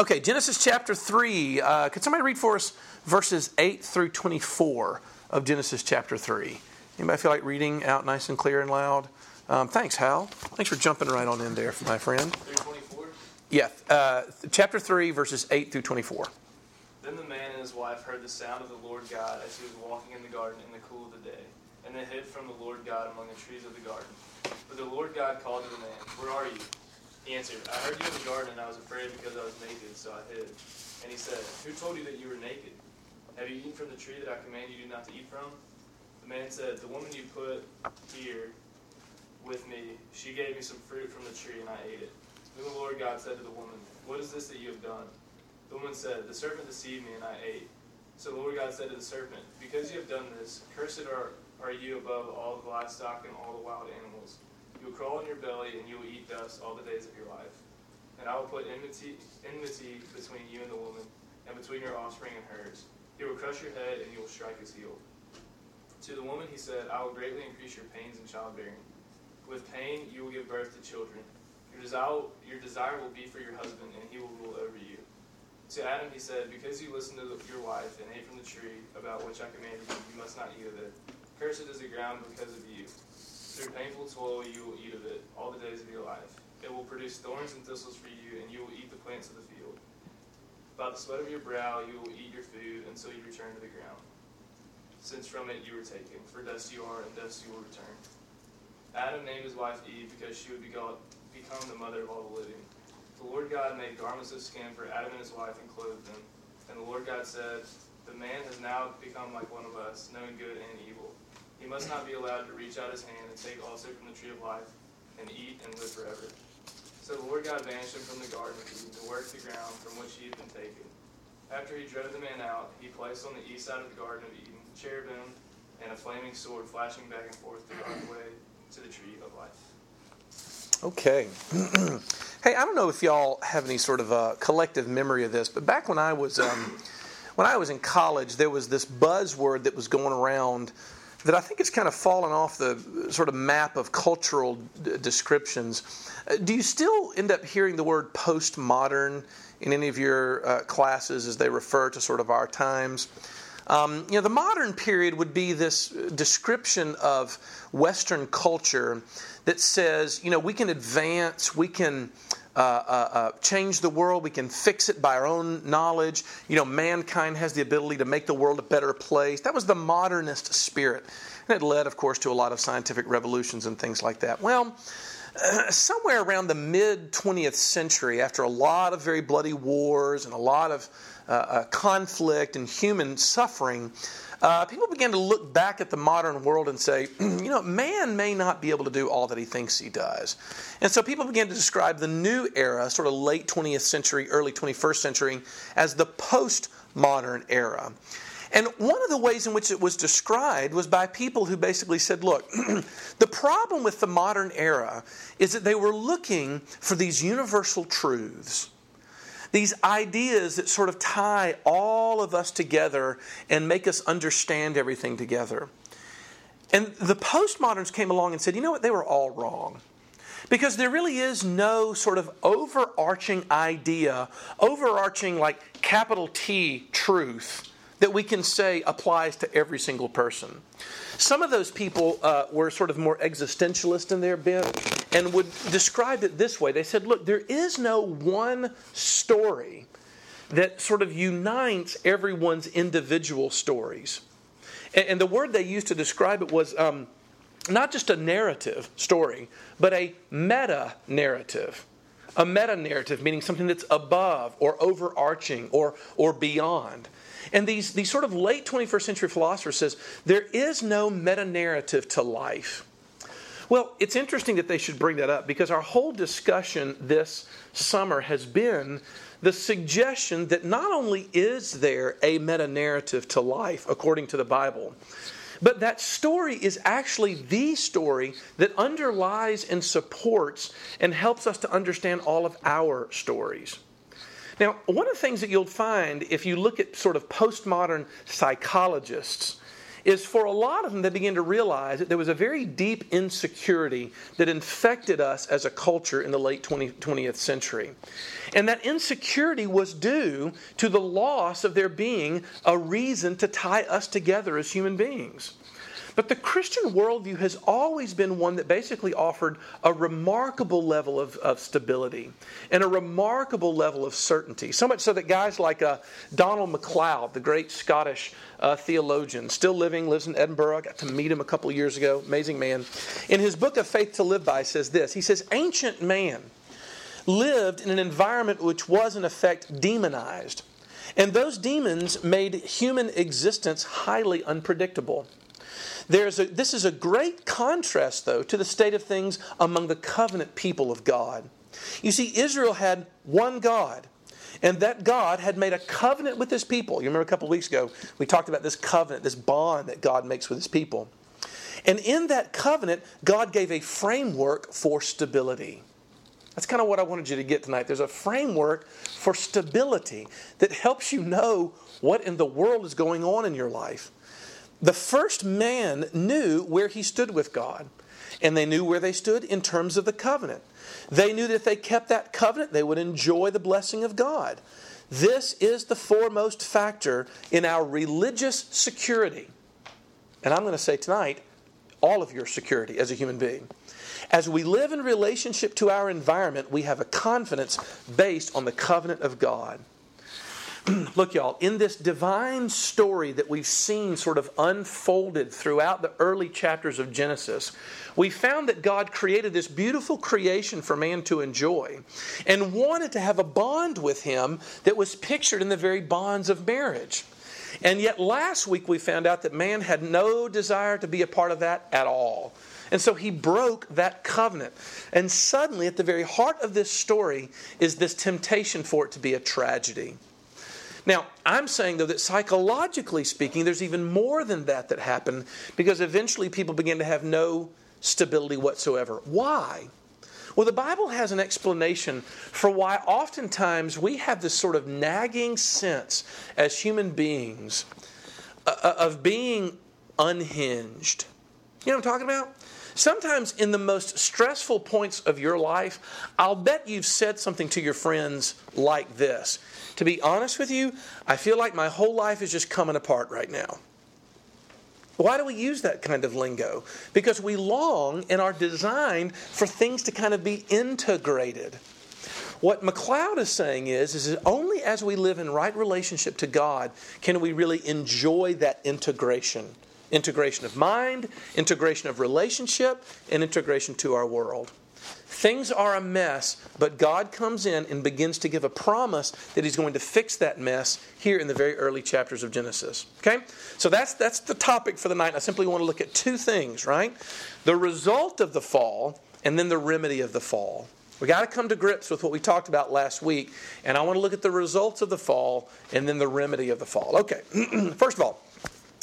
Okay, Genesis chapter 3. Uh, could somebody read for us verses 8 through 24 of Genesis chapter 3? Anybody feel like reading out nice and clear and loud? Um, thanks, Hal. Thanks for jumping right on in there, my friend. 324? Yeah, uh, chapter 3, verses 8 through 24. Then the man and his wife heard the sound of the Lord God as he was walking in the garden in the cool of the day. And they hid from the Lord God among the trees of the garden. But the Lord God called to the man, Where are you? He answered, I heard you in the garden, and I was afraid because I was naked, so I hid. And he said, Who told you that you were naked? Have you eaten from the tree that I commanded you not to eat from? The man said, The woman you put here with me, she gave me some fruit from the tree, and I ate it. Then the Lord God said to the woman, What is this that you have done? The woman said, The serpent deceived me, and I ate. So the Lord God said to the serpent, Because you have done this, cursed are, are you above all the livestock and all the wild animals. You will crawl on your belly, and you will eat dust all the days of your life. And I will put enmity, enmity between you and the woman, and between your offspring and hers. He will crush your head, and you will strike his heel. To the woman he said, I will greatly increase your pains in childbearing. With pain you will give birth to children. Your desire, your desire will be for your husband, and he will rule over you. To Adam he said, Because you listened to your wife and ate from the tree about which I commanded you, you must not eat of it. Cursed is the ground because of you. Through painful toil you will eat of it all the days of your life. It will produce thorns and thistles for you, and you will eat the plants of the field. By the sweat of your brow you will eat your food until you return to the ground. Since from it you were taken, for dust you are, and dust you will return. Adam named his wife Eve because she would become the mother of all the living. The Lord God made garments of skin for Adam and his wife and clothed them. And the Lord God said, The man has now become like one of us, knowing good and evil. He must not be allowed to reach out his hand and take also from the tree of life and eat and live forever. So the Lord God banished him from the garden of Eden to work the ground from which he had been taken. After he drove the man out, he placed on the east side of the garden of Eden a cherubim and a flaming sword flashing back and forth to guard the way to the tree of life. Okay. hey, I don't know if y'all have any sort of collective memory of this, but back when I was um, when I was in college, there was this buzzword that was going around that I think it's kind of fallen off the sort of map of cultural d- descriptions. Uh, do you still end up hearing the word postmodern in any of your uh, classes as they refer to sort of our times? Um, you know, the modern period would be this description of Western culture that says, you know, we can advance, we can uh, uh, uh, change the world, we can fix it by our own knowledge. You know, mankind has the ability to make the world a better place. That was the modernist spirit. And it led, of course, to a lot of scientific revolutions and things like that. Well, uh, somewhere around the mid 20th century, after a lot of very bloody wars and a lot of uh, uh, conflict and human suffering, uh, people began to look back at the modern world and say, you know, man may not be able to do all that he thinks he does. And so people began to describe the new era, sort of late 20th century, early 21st century, as the postmodern era. And one of the ways in which it was described was by people who basically said, look, the problem with the modern era is that they were looking for these universal truths these ideas that sort of tie all of us together and make us understand everything together. And the postmoderns came along and said, you know what, they were all wrong. Because there really is no sort of overarching idea, overarching like capital T truth that we can say applies to every single person. Some of those people uh, were sort of more existentialist in their bent and would describe it this way. They said, look, there is no one story that sort of unites everyone's individual stories. And, and the word they used to describe it was um, not just a narrative story, but a meta narrative. A meta narrative, meaning something that's above or overarching or, or beyond. And these, these sort of late 21st century philosophers says there is no meta narrative to life. Well, it's interesting that they should bring that up because our whole discussion this summer has been the suggestion that not only is there a meta narrative to life according to the Bible, but that story is actually the story that underlies and supports and helps us to understand all of our stories. Now, one of the things that you'll find if you look at sort of postmodern psychologists is for a lot of them, they began to realize that there was a very deep insecurity that infected us as a culture in the late 20, 20th century. And that insecurity was due to the loss of there being a reason to tie us together as human beings. But the Christian worldview has always been one that basically offered a remarkable level of, of stability and a remarkable level of certainty. So much so that guys like uh, Donald MacLeod, the great Scottish uh, theologian, still living, lives in Edinburgh. Got to meet him a couple years ago. Amazing man. In his book of Faith to Live By, says this He says, Ancient man lived in an environment which was, in effect, demonized. And those demons made human existence highly unpredictable. There's a, this is a great contrast, though, to the state of things among the covenant people of God. You see, Israel had one God, and that God had made a covenant with his people. You remember a couple weeks ago, we talked about this covenant, this bond that God makes with his people. And in that covenant, God gave a framework for stability. That's kind of what I wanted you to get tonight. There's a framework for stability that helps you know what in the world is going on in your life. The first man knew where he stood with God, and they knew where they stood in terms of the covenant. They knew that if they kept that covenant, they would enjoy the blessing of God. This is the foremost factor in our religious security. And I'm going to say tonight, all of your security as a human being. As we live in relationship to our environment, we have a confidence based on the covenant of God. look, y'all, in this divine story that we've seen sort of unfolded throughout the early chapters of Genesis, we found that God created this beautiful creation for man to enjoy and wanted to have a bond with him that was pictured in the very bonds of marriage. And yet, last week we found out that man had no desire to be a part of that at all. And so he broke that covenant. And suddenly, at the very heart of this story, is this temptation for it to be a tragedy. Now, I'm saying, though, that psychologically speaking, there's even more than that that happened because eventually people begin to have no stability whatsoever. Why? Well, the Bible has an explanation for why oftentimes we have this sort of nagging sense as human beings uh, uh, of being unhinged. You know what I'm talking about? Sometimes in the most stressful points of your life, I'll bet you've said something to your friends like this to be honest with you, I feel like my whole life is just coming apart right now. Why do we use that kind of lingo? Because we long and are designed for things to kind of be integrated. What MacLeod is saying is, is that only as we live in right relationship to God can we really enjoy that integration. Integration of mind, integration of relationship, and integration to our world. Things are a mess, but God comes in and begins to give a promise that He's going to fix that mess here in the very early chapters of Genesis. Okay? So that's, that's the topic for the night. I simply want to look at two things, right? The result of the fall and then the remedy of the fall. We got to come to grips with what we talked about last week, and I want to look at the results of the fall and then the remedy of the fall. Okay, first of all,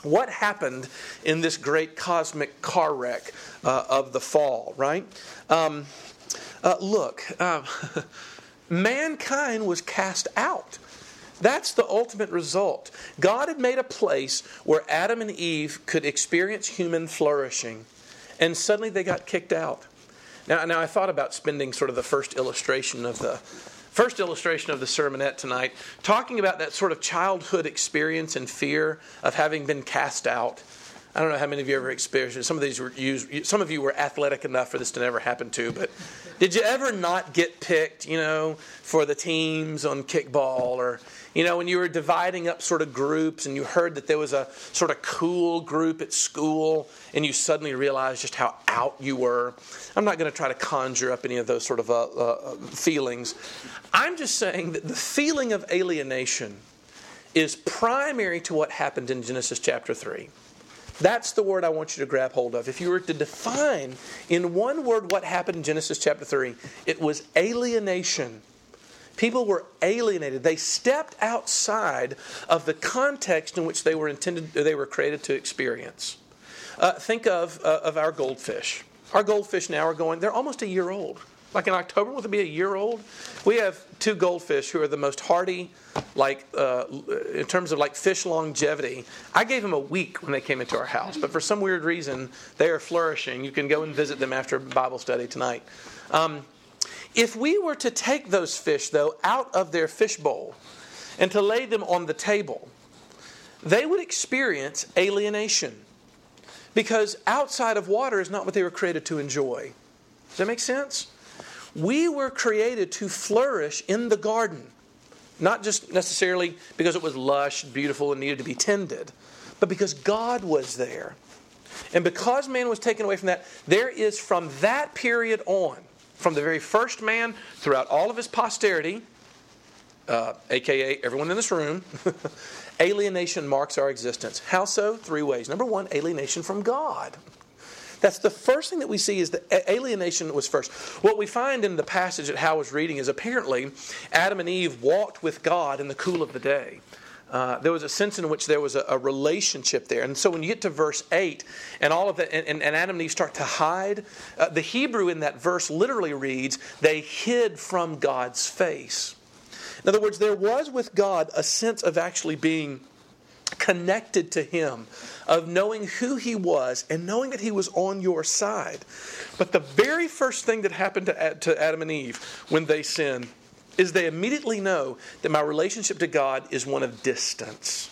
what happened in this great cosmic car wreck uh, of the fall, right? Um, uh, look, uh, mankind was cast out. That's the ultimate result. God had made a place where Adam and Eve could experience human flourishing, and suddenly they got kicked out. Now, now I thought about spending sort of the first illustration of the first illustration of the sermonette tonight, talking about that sort of childhood experience and fear of having been cast out. I don't know how many of you ever experienced it. Some of these were used, some of you were athletic enough for this to never happen to, but did you ever not get picked, you know, for the teams on kickball or you know, when you were dividing up sort of groups and you heard that there was a sort of cool group at school and you suddenly realized just how out you were. I'm not going to try to conjure up any of those sort of uh, uh, feelings. I'm just saying that the feeling of alienation is primary to what happened in Genesis chapter 3. That's the word I want you to grab hold of. If you were to define in one word what happened in Genesis chapter 3, it was alienation. People were alienated. They stepped outside of the context in which they were intended, they were created to experience. Uh, think of, uh, of our goldfish. Our goldfish now are going, they're almost a year old. like in October, will it be a year old? We have two goldfish who are the most hardy, like uh, in terms of like fish longevity. I gave them a week when they came into our house, but for some weird reason, they are flourishing. You can go and visit them after Bible study tonight. Um, if we were to take those fish, though, out of their fish bowl and to lay them on the table, they would experience alienation because outside of water is not what they were created to enjoy. Does that make sense? We were created to flourish in the garden, not just necessarily because it was lush, beautiful, and needed to be tended, but because God was there. And because man was taken away from that, there is from that period on, from the very first man throughout all of his posterity, uh, aka everyone in this room, alienation marks our existence. How so? Three ways. Number one, alienation from God. That's the first thing that we see is that alienation was first. What we find in the passage that Hal was reading is apparently Adam and Eve walked with God in the cool of the day. Uh, there was a sense in which there was a, a, relationship there. And so when you get to verse 8 and all of that, and, and Adam and Eve start to hide, uh, the Hebrew in that verse literally reads, they hid from God's face. In other words, there was with God a sense of actually being connected to Him, of knowing who He was and knowing that He was on your side. But the very first thing that happened to, to Adam and Eve when they sinned is they immediately know that my relationship to God is one of distance.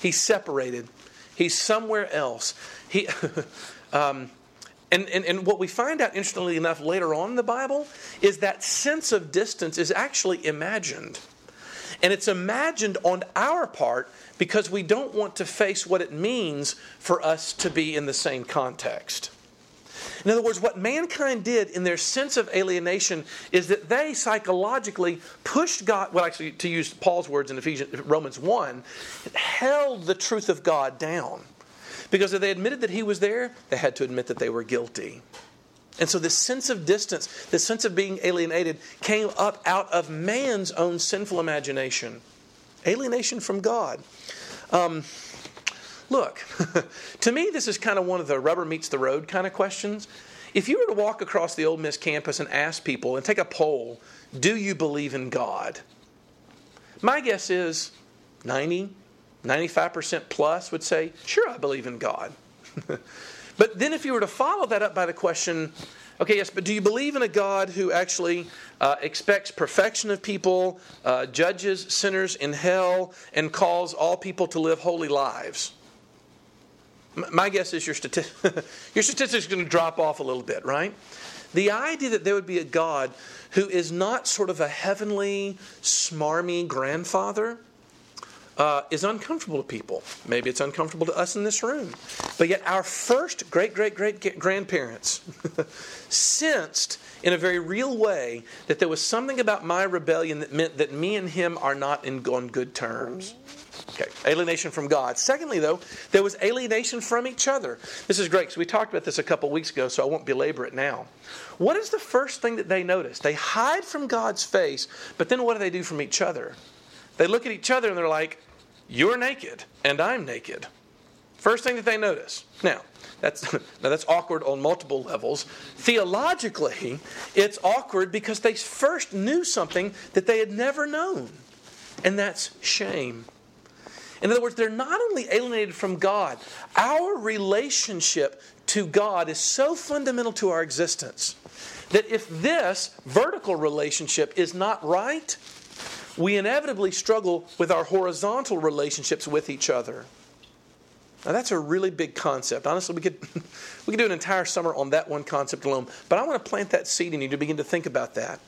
He's separated, He's somewhere else. He. um, and, and, and what we find out, interestingly enough, later on in the Bible is that sense of distance is actually imagined. And it's imagined on our part because we don't want to face what it means for us to be in the same context. In other words, what mankind did in their sense of alienation is that they psychologically pushed God, well, actually, to use Paul's words in Ephesians, Romans 1, held the truth of God down. Because if they admitted that he was there, they had to admit that they were guilty. And so this sense of distance, this sense of being alienated, came up out of man's own sinful imagination. Alienation from God. Um, look, to me, this is kind of one of the rubber meets the road kind of questions. If you were to walk across the Ole Miss campus and ask people and take a poll, do you believe in God? My guess is 90, 95% plus would say, sure, I believe in God. but then if you were to follow that up by the question, okay, yes, but do you believe in a God who actually uh, expects perfection of people, uh, judges sinners in hell, and calls all people to live holy lives? My guess is your, stati- your statistics are going to drop off a little bit, right? The idea that there would be a God who is not sort of a heavenly, smarmy grandfather uh, is uncomfortable to people. Maybe it's uncomfortable to us in this room. But yet, our first great, great, great grandparents sensed in a very real way that there was something about my rebellion that meant that me and him are not in, on good terms. Okay, alienation from God. Secondly, though, there was alienation from each other. This is great because we talked about this a couple weeks ago, so I won't belabor it now. What is the first thing that they notice? They hide from God's face, but then what do they do from each other? They look at each other and they're like, You're naked, and I'm naked. First thing that they notice. Now, that's, now that's awkward on multiple levels. Theologically, it's awkward because they first knew something that they had never known, and that's shame. In other words, they're not only alienated from God, our relationship to God is so fundamental to our existence that if this vertical relationship is not right, we inevitably struggle with our horizontal relationships with each other. Now that's a really big concept. Honestly, we could we could do an entire summer on that one concept alone. But I want to plant that seed in you to begin to think about that.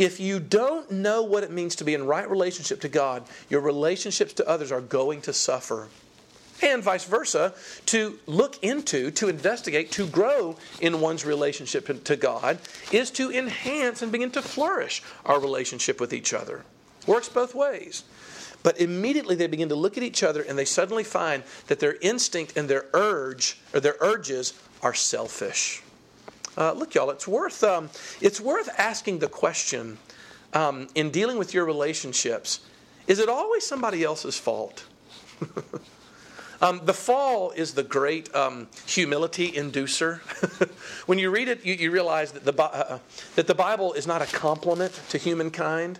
If you don't know what it means to be in right relationship to God, your relationships to others are going to suffer. And vice versa, to look into, to investigate, to grow in one's relationship to God is to enhance and begin to flourish our relationship with each other. Works both ways. But immediately they begin to look at each other and they suddenly find that their instinct and their urge or their urges are selfish. Uh, look, y'all, it's worth, um, it's worth asking the question um, in dealing with your relationships is it always somebody else's fault? Um, the fall is the great um, humility inducer. when you read it, you, you realize that the, uh, that the Bible is not a compliment to humankind.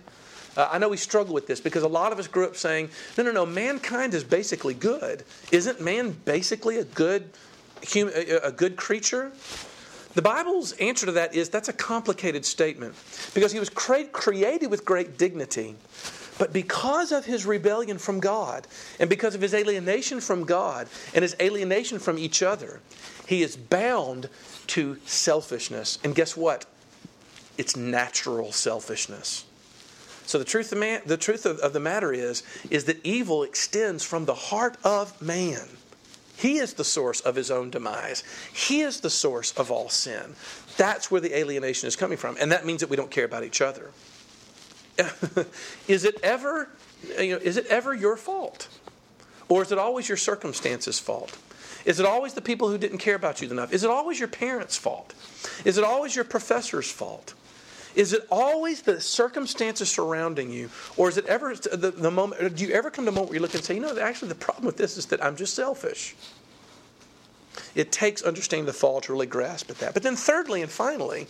Uh, I know we struggle with this because a lot of us grew up saying, no, no, no, mankind is basically good. Isn't man basically a good, hum- a good creature? The Bible's answer to that is that's a complicated statement because he was cre- created with great dignity. But because of his rebellion from God, and because of his alienation from God, and his alienation from each other, he is bound to selfishness. And guess what? It's natural selfishness. So the truth, of, man, the, truth of, of the matter is, is that evil extends from the heart of man. He is the source of his own demise. He is the source of all sin. That's where the alienation is coming from. And that means that we don't care about each other. is it ever you know, is it ever your fault? Or is it always your circumstances' fault? Is it always the people who didn't care about you enough? Is it always your parents' fault? Is it always your professor's fault? Is it always the circumstances surrounding you? Or is it ever the, the moment, do you ever come to a moment where you look and say, you know, actually the problem with this is that I'm just selfish? It takes understanding the fall to really grasp at that. But then, thirdly and finally,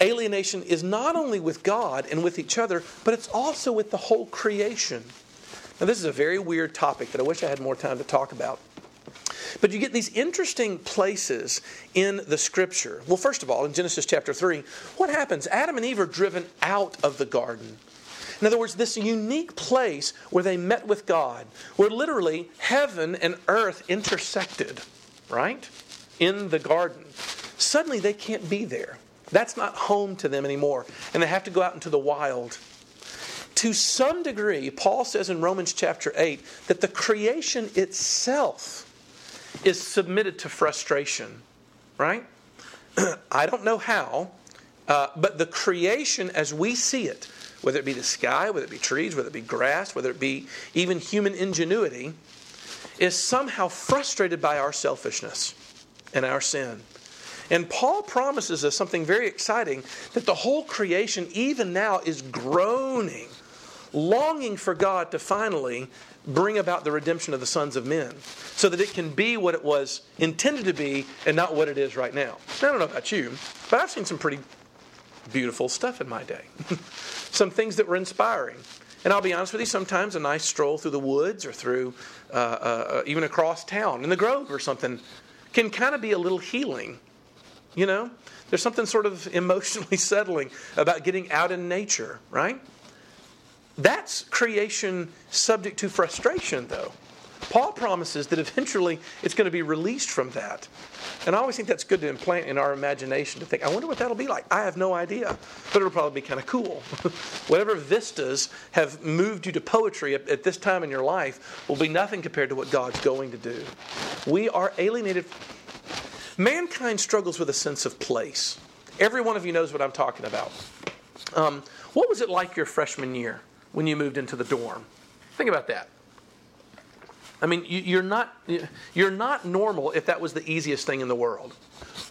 alienation is not only with God and with each other, but it's also with the whole creation. Now, this is a very weird topic that I wish I had more time to talk about. But you get these interesting places in the scripture. Well, first of all, in Genesis chapter 3, what happens? Adam and Eve are driven out of the garden. In other words, this unique place where they met with God, where literally heaven and earth intersected, right? In the garden. Suddenly they can't be there. That's not home to them anymore. And they have to go out into the wild. To some degree, Paul says in Romans chapter 8 that the creation itself is submitted to frustration, right? I don't know how, uh, but the creation as we see it, whether it be the sky, whether it be trees, whether it be grass, whether it be even human ingenuity, is somehow frustrated by our selfishness and our sin. And Paul promises us something very exciting that the whole creation, even now, is groaning, longing for God to finally bring about the redemption of the sons of men so that it can be what it was intended to be and not what it is right now. now I don't know about you, but I've seen some pretty beautiful stuff in my day. some things that were inspiring. And I'll be honest with you, sometimes a nice stroll through the woods or through uh, uh, even across town in the grove or something can kind of be a little healing you know, there's something sort of emotionally settling about getting out in nature, right? That's creation subject to frustration, though. Paul promises that eventually it's going to be released from that. And I always think that's good to implant in our imagination to think, I wonder what that'll be like. I have no idea, but it'll probably be kind of cool. Whatever vistas have moved you to poetry at, at, this time in your life will be nothing compared to what God's going to do. We are alienated Mankind struggles with a sense of place. Every one of you knows what I'm talking about. Um, what was it like your freshman year when you moved into the dorm? Think about that. I mean, you, are not you're not normal if that was the easiest thing in the world.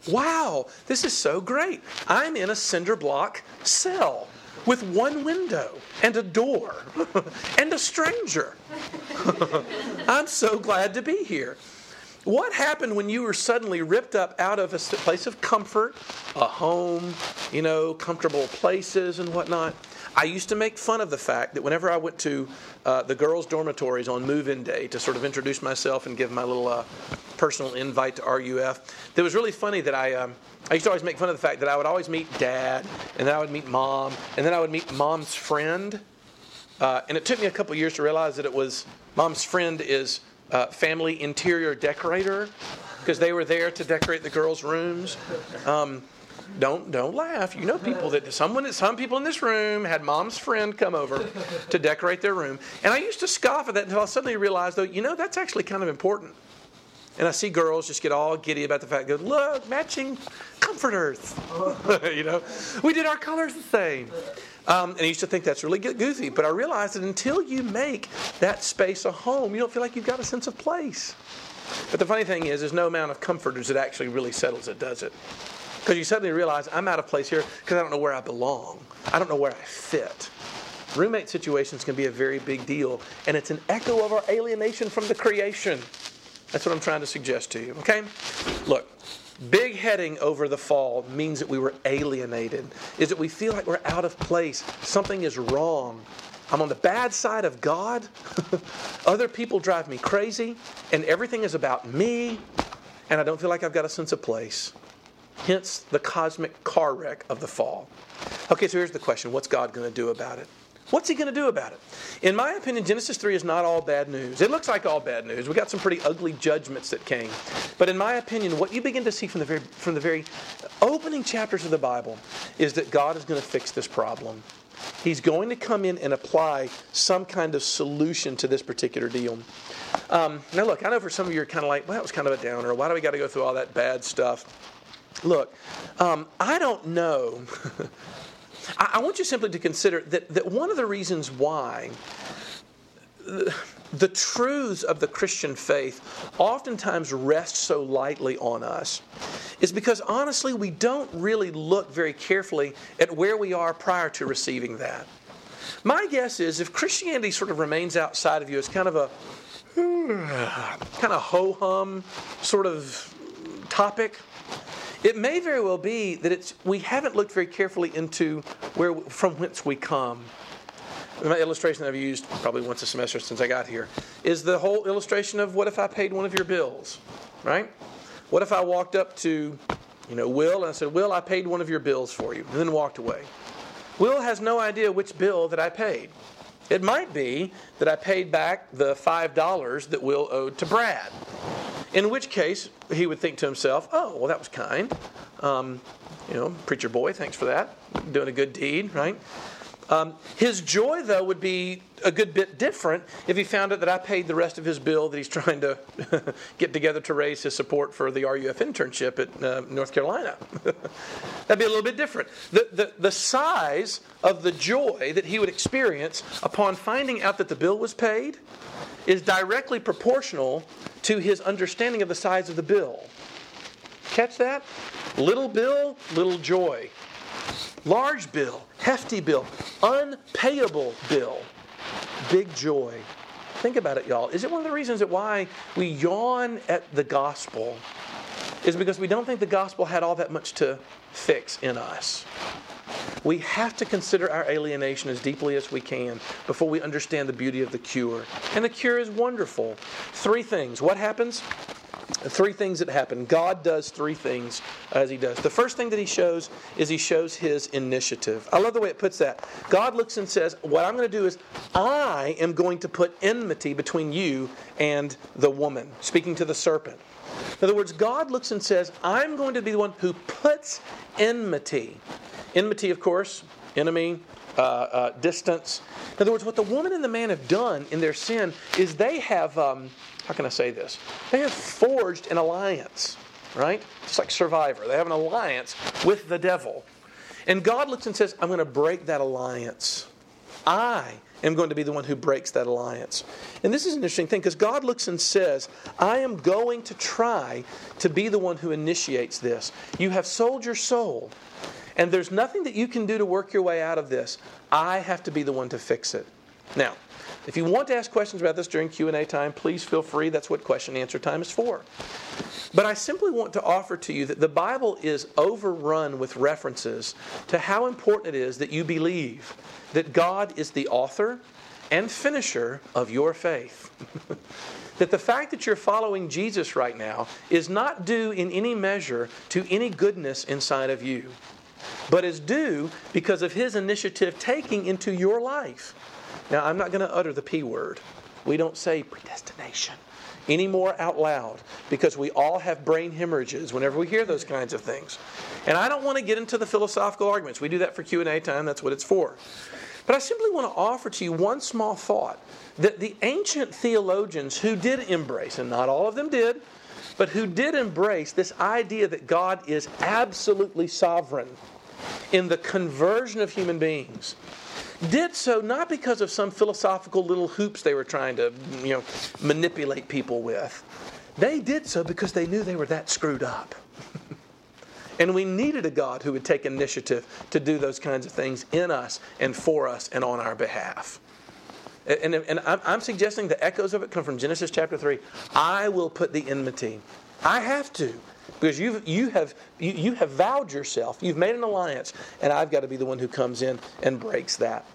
Wow, this is so great. I'm in a cinder block cell with one window and a door and a stranger. I'm so glad to be here. What happened when you were suddenly ripped up out of a place of comfort, a home, you know, comfortable places and whatnot? I used to make fun of the fact that whenever I went to uh, the girls' dormitories on move in day to sort of introduce myself and give my little uh, personal invite to RUF, it was really funny that I, um, I used to always make fun of the fact that I would always meet dad, and then I would meet mom, and then I would meet mom's friend. Uh, and it took me a couple years to realize that it was mom's friend is uh, family interior decorator because they were there to decorate the girls' rooms. Um, don't don't laugh. You know people that someone some people in this room had mom's friend come over to decorate their room, and I used to scoff at that until I suddenly realized, though, you know that's actually kind of important. And I see girls just get all giddy about the fact, go, look, matching comforters. you know, we did our colors the same. Um, and I used to think that's really goofy, but I realized that until you make that space a home, you don't feel like you've got a sense of place. But the funny thing is, there's no amount of comforters that actually really settles it, does it? Because you suddenly realize I'm out of place here because I don't know where I belong. I don't know where I fit. Roommate situations can be a very big deal, and it's an echo of our alienation from the creation. That's what I'm trying to suggest to you, okay? Look, big heading over the fall means that we were alienated, is that we feel like we're out of place. Something is wrong. I'm on the bad side of God. Other people drive me crazy, and everything is about me, and I don't feel like I've got a sense of place. Hence the cosmic car wreck of the fall. Okay, so here's the question what's God going to do about it? What's he going to do about it? In my opinion, Genesis 3 is not all bad news. It looks like all bad news. We got some pretty ugly judgments that came. But in my opinion, what you begin to see from the very, from the very opening chapters of the Bible is that God is going to fix this problem. He's going to come in and apply some kind of solution to this particular deal. Um, now, look, I know for some of you are kind of like, well, that was kind of a downer. Why do we got to go through all that bad stuff? Look, um, I don't know. I, I want you simply to consider that, that one of the reasons why the, truths of the Christian faith oftentimes rest so lightly on us is because honestly, we don't really look very carefully at where we are prior to receiving that. My guess is if Christianity sort of remains outside of you as kind of a kind of ho hum sort of topic, it may very well be that it's we haven't looked very carefully into where from whence we come. My illustration I've used probably once a semester since I got here is the whole illustration of what if I paid one of your bills, right? What if I walked up to, you know, Will and I said, "Will, I paid one of your bills for you," and then walked away. Will has no idea which bill that I paid. It might be that I paid back the $5 that Will owed to Brad. In which case, he would think to himself, oh, well, that was kind. Um, you know, preacher boy, thanks for that. Doing a good deed, right? Um, his joy, though, would be a good bit different if he found out that I paid the rest of his bill that he's trying to get together to raise his support for the RUF internship at uh, North Carolina. That'd be a little bit different. The, the, the size of the joy that he would experience upon finding out that the bill was paid is directly proportional to his understanding of the size of the bill. Catch that? Little bill, little joy. Large bill, hefty bill, unpayable bill, big joy. Think about it, y'all. Is it one of the reasons that why we yawn at the gospel? Is because we don't think the gospel had all that much to fix in us. We have to consider our alienation as deeply as we can before we understand the beauty of the cure. And the cure is wonderful. Three things. What happens? Three things that happen. God does three things as He does. The first thing that He shows is He shows His initiative. I love the way it puts that. God looks and says, What I'm going to do is, I am going to put enmity between you and the woman, speaking to the serpent. In other words, God looks and says, I'm going to be the one who puts enmity. Enmity, of course, enemy, uh, uh, distance. In other words, what the woman and the man have done in their sin is they have, um, how can I say this? They have forged an alliance, right? Just like Survivor. They have an alliance with the devil. And God looks and says, I'm going to break that alliance. I am going to be the one who breaks that alliance. And this is an interesting thing because God looks and says, I am going to try to be the one who initiates this. You have sold your soul. And there's nothing that you can do to work your way out of this. I have to be the one to fix it. Now, if you want to ask questions about this during Q&A time, please feel free. That's what question and answer time is for. But I simply want to offer to you that the Bible is overrun with references to how important it is that you believe that God is the author and finisher of your faith. that the fact that you're following Jesus right now is not due in any measure to any goodness inside of you but is due because of his initiative taking into your life. Now, I'm not going to utter the P word. We don't say predestination anymore out loud because we all have brain hemorrhages whenever we hear those kinds of things. And I don't want to get into the philosophical arguments. We do that for Q&A time, that's what it's for. But I simply want to offer to you one small thought that the ancient theologians who did embrace, and not all of them did, but who did embrace this idea that God is absolutely sovereign in the conversion of human beings did so not because of some philosophical little hoops they were trying to you know manipulate people with they did so because they knew they were that screwed up and we needed a god who would take initiative to do those kinds of things in us and for us and on our behalf And, and I'm, I'm suggesting the echoes of it come from Genesis chapter 3. I will put the enmity. I have to because you've, you, have, you, you have vowed yourself, you've made an alliance, and I've got to be the one who comes in and breaks that.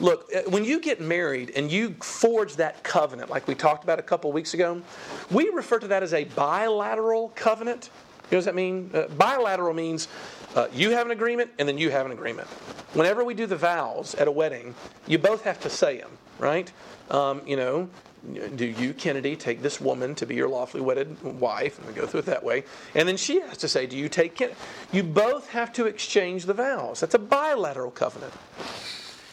Look, uh, when you get married and you forge that covenant, like we talked about a couple weeks ago, we refer to that as a bilateral covenant. You know what does that mean? Uh, bilateral means uh, you have an agreement and then you have an agreement. Whenever we do the vows at a wedding, you both have to say them, right? Um, you know, do you, Kennedy, take this woman to be your lawfully wedded wife? And we go through it that way. And then she has to say, Do you take Kennedy? You both have to exchange the vows. That's a bilateral covenant.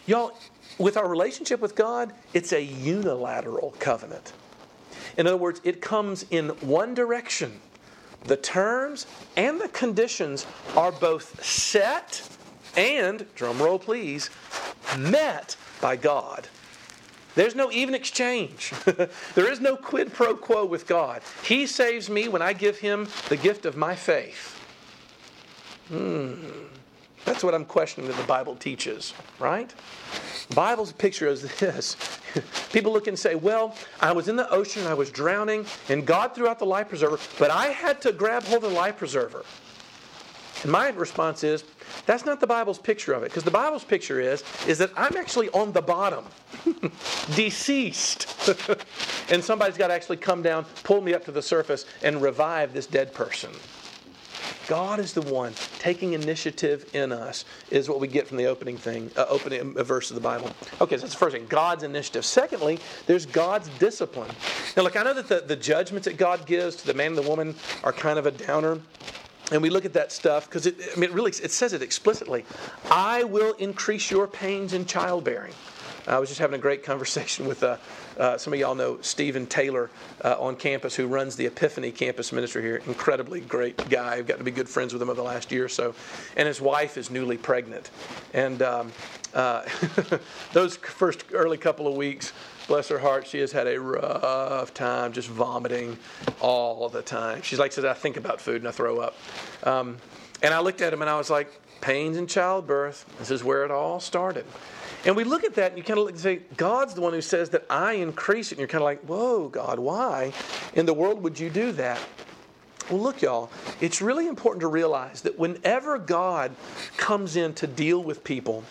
Y'all, with our relationship with God, it's a unilateral covenant. In other words, it comes in one direction. The terms and the conditions are both set and, drum roll please, met by God. There's no even exchange. there is no quid pro quo with God. He saves me when I give him the gift of my faith. Hmm. That's what I'm questioning that the Bible teaches, right? The Bible's picture is this. People look and say, Well, I was in the ocean, I was drowning, and God threw out the life preserver, but I had to grab hold of the life preserver. And my response is, that's not the Bible's picture of it. Because the Bible's picture is, is that I'm actually on the bottom, deceased. and somebody's got to actually come down, pull me up to the surface, and revive this dead person. God is the one taking initiative in us, is what we get from the opening thing, uh, opening uh, verse of the Bible. Okay, so that's the first thing God's initiative. Secondly, there's God's discipline. Now, look, I know that the, the judgments that God gives to the man and the woman are kind of a downer and we look at that stuff because it, I mean, it really it says it explicitly. I will increase your pains in childbearing. I was just having a great conversation with uh, uh, some of y'all know Stephen Taylor uh, on campus, who runs the Epiphany campus ministry here. Incredibly great guy. I've gotten to be good friends with him over the last year or so. And his wife is newly pregnant. And um, uh, those first early couple of weeks, bless her heart, she has had a rough time just vomiting all the time. She's like, says, I think about food and I throw up. Um, and I looked at him and I was like, pains in childbirth. This is where it all started. And we look at that and you kind of look and say, God's the one who says that I increase it. And you're kind of like, whoa, God, why in the world would you do that? Well, look, y'all, it's really important to realize that whenever God comes in to deal with people,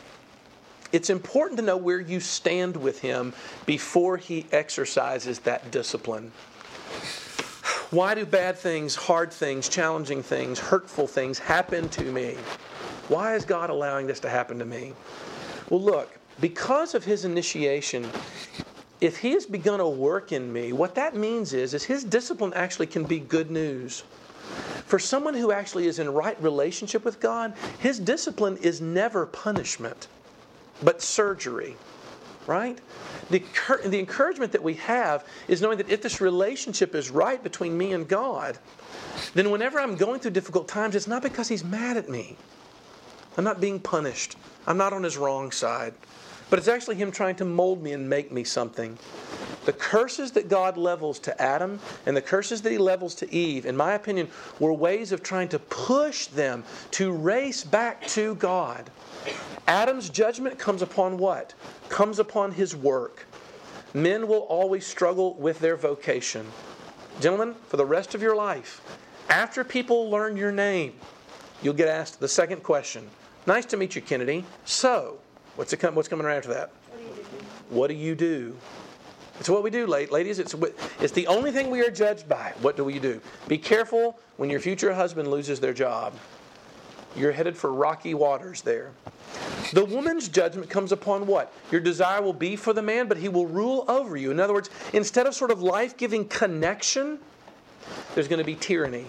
it's important to know where you stand with Him before He exercises that discipline. Why do bad things, hard things, challenging things, hurtful things happen to me? Why is God allowing this to happen to me? Well, look, because of his initiation, if he has begun a work in me, what that means is, is his discipline actually can be good news. For someone who actually is in right relationship with God, his discipline is never punishment, but surgery. Right? The, the encouragement that we have is knowing that if this relationship is right between me and God, then whenever I'm going through difficult times, it's not because he's mad at me. I'm not being punished. I'm not on his wrong side but it's actually Him trying to mold me and make me something. The curses that God levels to Adam and the curses that He levels to Eve, in my opinion, were ways of trying to push them to race back to God. Adam's judgment comes upon what? Comes upon his work. Men will always struggle with their vocation. Gentlemen, for the rest of your life, after people learn your name, you'll get asked the second question Nice to meet you, Kennedy. So, What's, it, come, what's coming right after that? What do you do? It's what we do, ladies. It's, it's the only thing we are judged by. What do we do? Be careful when your future husband loses their job. You're headed for rocky waters there. The woman's judgment comes upon what? Your desire will be for the man, but he will rule over you. In other words, instead of sort of life giving connection, there's going to be tyranny.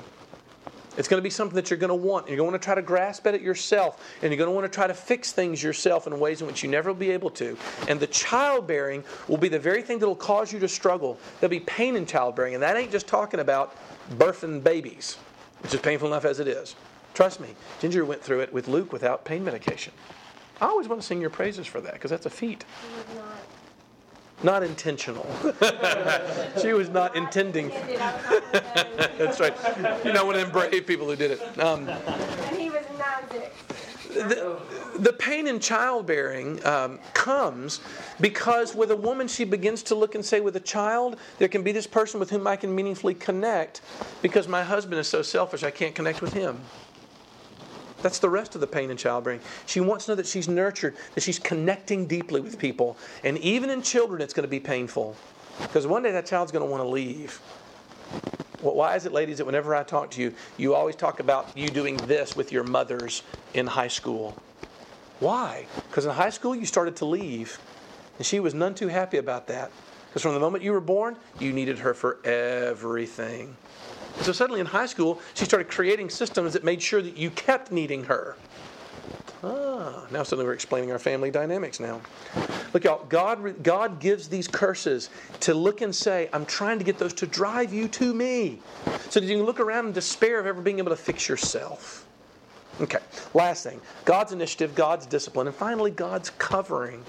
It's going to be something that you're going to want. You're going to want to try to grasp at it yourself. And you're going to want to try to fix things yourself in ways in which you never will be able to. And the childbearing will be the very thing that will cause you to struggle. There'll be pain in childbearing. And that ain't just talking about birthing babies, which is painful enough as it is. Trust me, Ginger went through it with Luke without pain medication. I always want to sing your praises for that because that's a feat. Not intentional. she was not intending. That's right. You're not one of them brave people who did it. Um, and he was the, the pain in childbearing um, comes because with a woman, she begins to look and say, with a child, there can be this person with whom I can meaningfully connect because my husband is so selfish, I can't connect with him. That's the rest of the pain in childbearing. She wants to know that she's nurtured, that she's connecting deeply with people. And even in children, it's going to be painful because one day that child's going to want to leave. Well, why is it, ladies, that whenever I talk to you, you always talk about you doing this with your mothers in high school? Why? Because in high school, you started to leave. And she was none too happy about that. Because from the moment you were born, you needed her for everything. So suddenly in high school, she started creating systems that made sure that you kept needing her. Ah, now suddenly we're explaining our family dynamics now. Look, y'all, God, God gives these curses to look and say, I'm trying to get those to drive you to me. So that you can look around in despair of ever being able to fix yourself. Okay, last thing God's initiative, God's discipline, and finally, God's covering.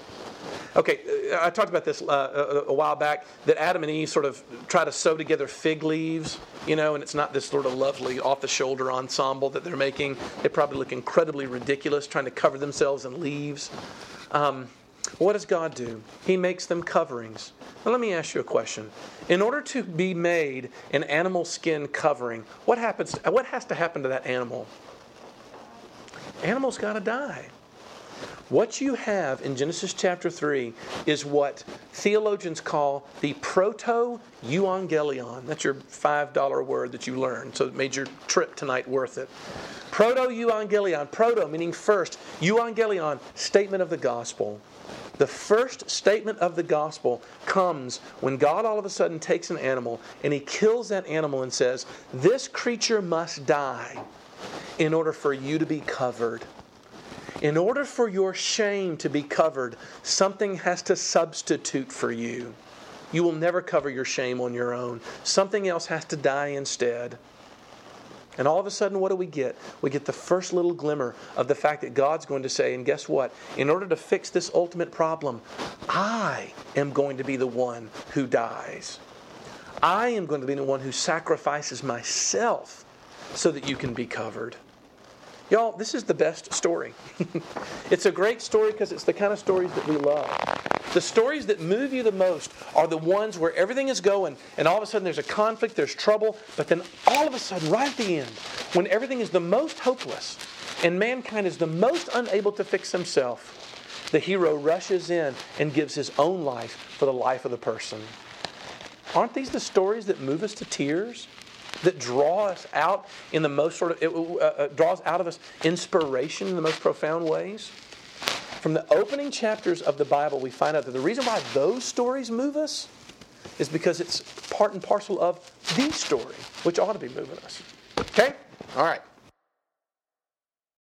Okay, I talked about this uh, a, a, while back that Adam and Eve sort of try to sew together fig leaves, you know, and it's not this sort of lovely off the shoulder ensemble that they're making. They probably look incredibly ridiculous trying to cover themselves in leaves. Um, what does God do? He makes them coverings. Now, let me ask you a question. In order to be made an animal skin covering, what happens? What has to happen to that animal? Animal's got to die. What you have in Genesis chapter 3 is what theologians call the proto euangelion. That's your $5 word that you learned, so it made your trip tonight worth it. Proto euangelion, proto meaning first, euangelion, statement of the gospel. The first statement of the gospel comes when God all of a sudden takes an animal and he kills that animal and says, This creature must die in order for you to be covered. In order for your shame to be covered, something has to substitute for you. You will never cover your shame on your own. Something else has to die instead. And all of a sudden, what do we get? We get the first little glimmer of the fact that God's going to say, and guess what? In order to fix this ultimate problem, I am going to be the one who dies. I am going to be the one who sacrifices myself so that you can be covered. Y'all, this is the best story. it's a great story because it's the kind of stories that we love. The stories that move you the most are the ones where everything is going and all of a sudden there's a conflict, there's trouble, but then all of a sudden, right at the end, when everything is the most hopeless and mankind is the most unable to fix himself, the hero rushes in and gives his own life for the life of the person. Aren't these the stories that move us to tears? That draw us out in the most sort of, it uh, uh, draws out of us inspiration in the most profound ways. From the opening chapters of the Bible, we find out that the reason why those stories move us is because it's part and parcel of the story, which ought to be moving us. Okay? All right.